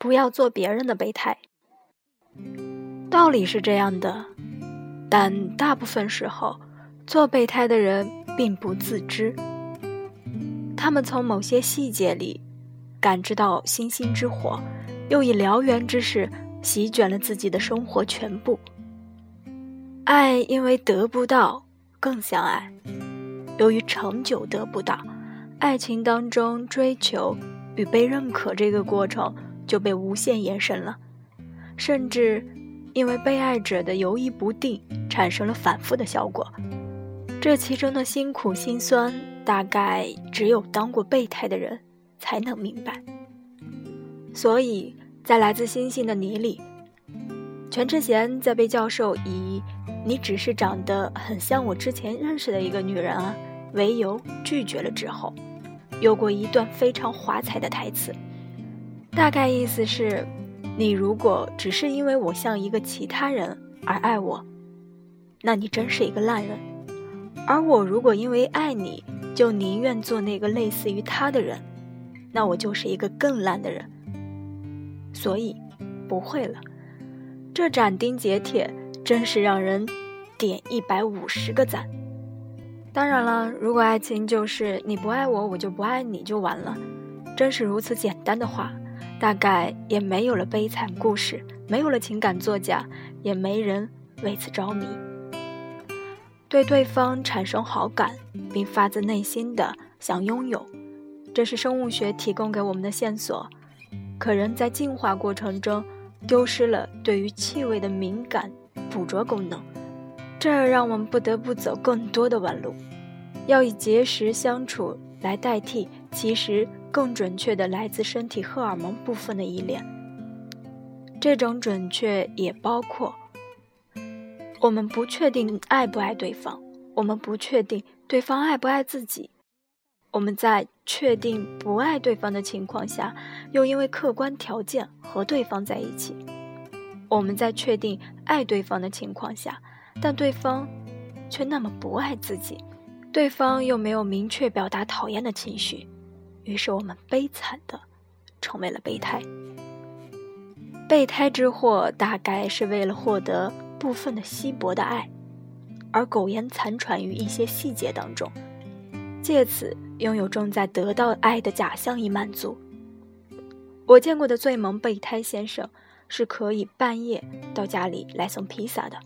不要做别人的备胎。道理是这样的，但大部分时候，做备胎的人并不自知。他们从某些细节里感知到星星之火，又以燎原之势席卷了自己的生活全部。爱因为得不到更相爱，由于长久得不到，爱情当中追求与被认可这个过程就被无限延伸了，甚至。因为被爱者的犹疑不定，产生了反复的效果。这其中的辛苦辛酸，大概只有当过备胎的人才能明白。所以在来自星星的你里，全智贤在被教授以“你只是长得很像我之前认识的一个女人啊”为由拒绝了之后，有过一段非常华彩的台词，大概意思是。你如果只是因为我像一个其他人而爱我，那你真是一个烂人；而我如果因为爱你就宁愿做那个类似于他的人，那我就是一个更烂的人。所以，不会了，这斩钉截铁真是让人点一百五十个赞。当然了，如果爱情就是你不爱我，我就不爱你就完了，真是如此简单的话。大概也没有了悲惨故事，没有了情感作家，也没人为此着迷。对对方产生好感，并发自内心的想拥有，这是生物学提供给我们的线索。可人在进化过程中丢失了对于气味的敏感捕捉功能，这让我们不得不走更多的弯路，要以节食相处来代替。其实。更准确的，来自身体荷尔蒙部分的依恋。这种准确也包括，我们不确定爱不爱对方，我们不确定对方爱不爱自己。我们在确定不爱对方的情况下，又因为客观条件和对方在一起。我们在确定爱对方的情况下，但对方却那么不爱自己，对方又没有明确表达讨厌的情绪。于是我们悲惨的成为了备胎。备胎之祸大概是为了获得部分的稀薄的爱，而苟延残喘于一些细节当中，借此拥有正在得到爱的假象以满足。我见过的最萌备胎先生是可以半夜到家里来送披萨的，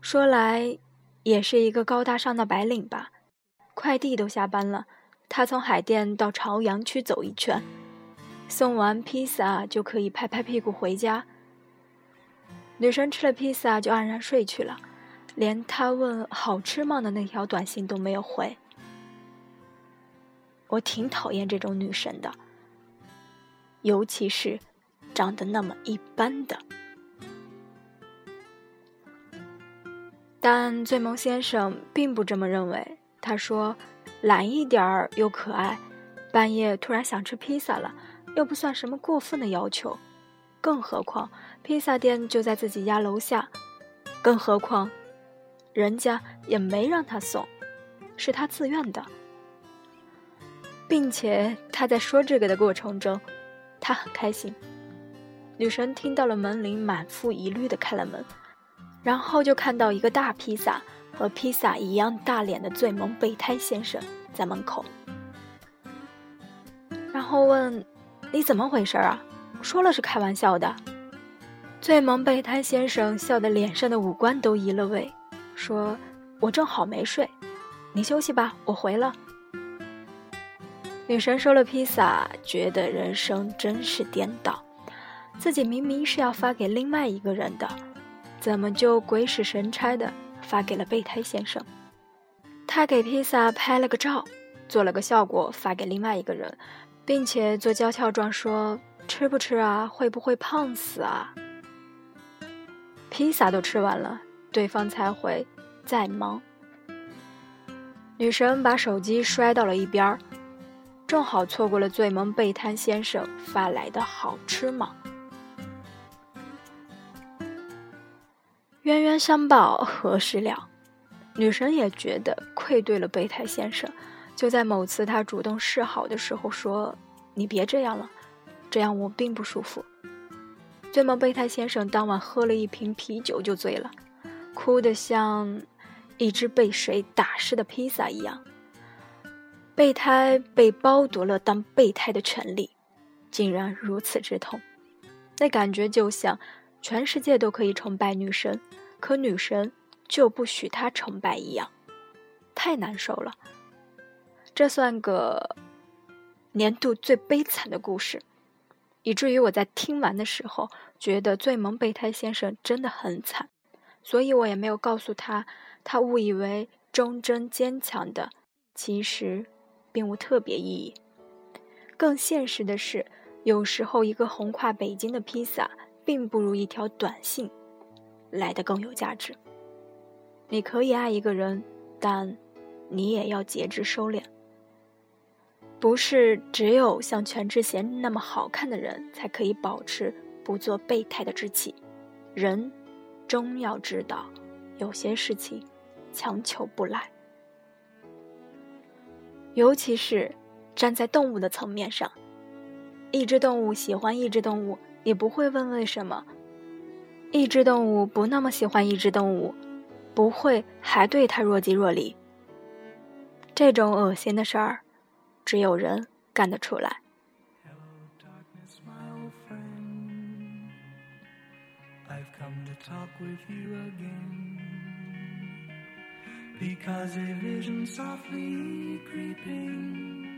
说来也是一个高大上的白领吧，快递都下班了。他从海淀到朝阳区走一圈，送完披萨就可以拍拍屁股回家。女生吃了披萨就安然睡去了，连他问好吃吗的那条短信都没有回。我挺讨厌这种女神的，尤其是长得那么一般的。但醉梦先生并不这么认为，他说。懒一点儿又可爱，半夜突然想吃披萨了，又不算什么过分的要求。更何况披萨店就在自己家楼下，更何况人家也没让他送，是他自愿的。并且他在说这个的过程中，他很开心。女神听到了门铃，满腹疑虑的开了门，然后就看到一个大披萨。和披萨一样大脸的最萌备胎先生在门口，然后问：“你怎么回事啊？说了是开玩笑的。”最萌备胎先生笑得脸上的五官都移了位，说：“我正好没睡，你休息吧，我回了。”女神收了披萨，觉得人生真是颠倒，自己明明是要发给另外一个人的，怎么就鬼使神差的？发给了备胎先生，他给披萨拍了个照，做了个效果发给另外一个人，并且做娇俏状说：“吃不吃啊？会不会胖死啊？”披萨都吃完了，对方才回：“在忙。”女神把手机摔到了一边儿，正好错过了最萌备胎先生发来的好吃吗？冤冤相报何时了？女神也觉得愧对了备胎先生，就在某次他主动示好的时候说：“你别这样了，这样我并不舒服。”最萌备胎先生当晚喝了一瓶啤酒就醉了，哭得像一只被水打湿的披萨一样。备胎被剥夺了当备胎的权利，竟然如此之痛，那感觉就像全世界都可以崇拜女神，可女神就不许他崇拜一样，太难受了。这算个年度最悲惨的故事。以至于我在听完的时候，觉得最萌备胎先生真的很惨，所以我也没有告诉他，他误以为忠贞坚强的，其实并无特别意义。更现实的是，有时候一个横跨北京的披萨，并不如一条短信来的更有价值。你可以爱一个人，但你也要节制收敛。不是只有像全智贤那么好看的人才可以保持不做备胎的志气，人终要知道，有些事情强求不来。尤其是站在动物的层面上，一只动物喜欢一只动物，也不会问为什么；一只动物不那么喜欢一只动物，不会还对它若即若离。这种恶心的事儿。只有人干得出来。Because a vision softly creeping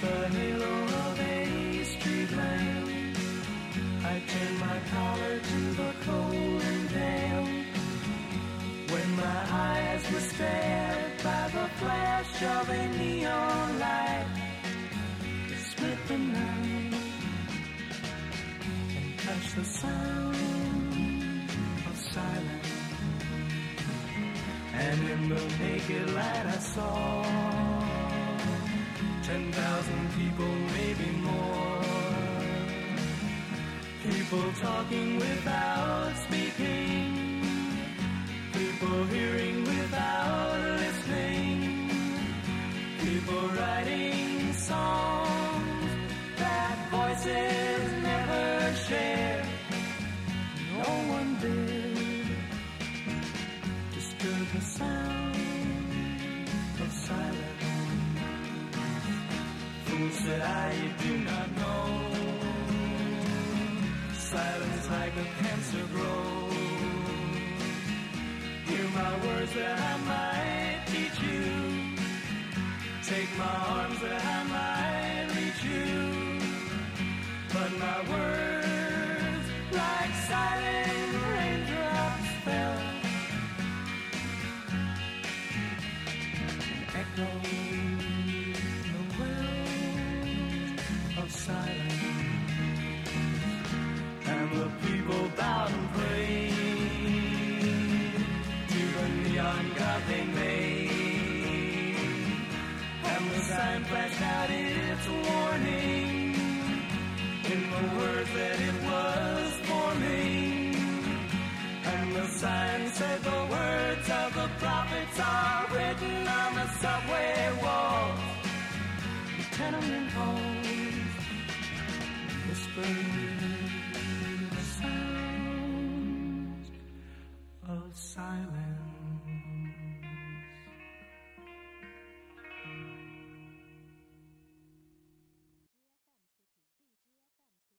the halo of a street lamp. I turned my collar to the cold and damp. When my eyes were stared by the flash of a neon light the night and touch the sound of silence. And in the naked light I saw ten thousand people, maybe more. People talking without speaking. People hearing without listening. People writing songs that voices words that I might teach you. Take my arms that I might reach you but my words like silent raindrops fell. Echoing the sign flashed out its warning in the words that it was forming. And the sign said the words of the prophets are written on the subway walls, tenement halls, whispering the sounds of silence.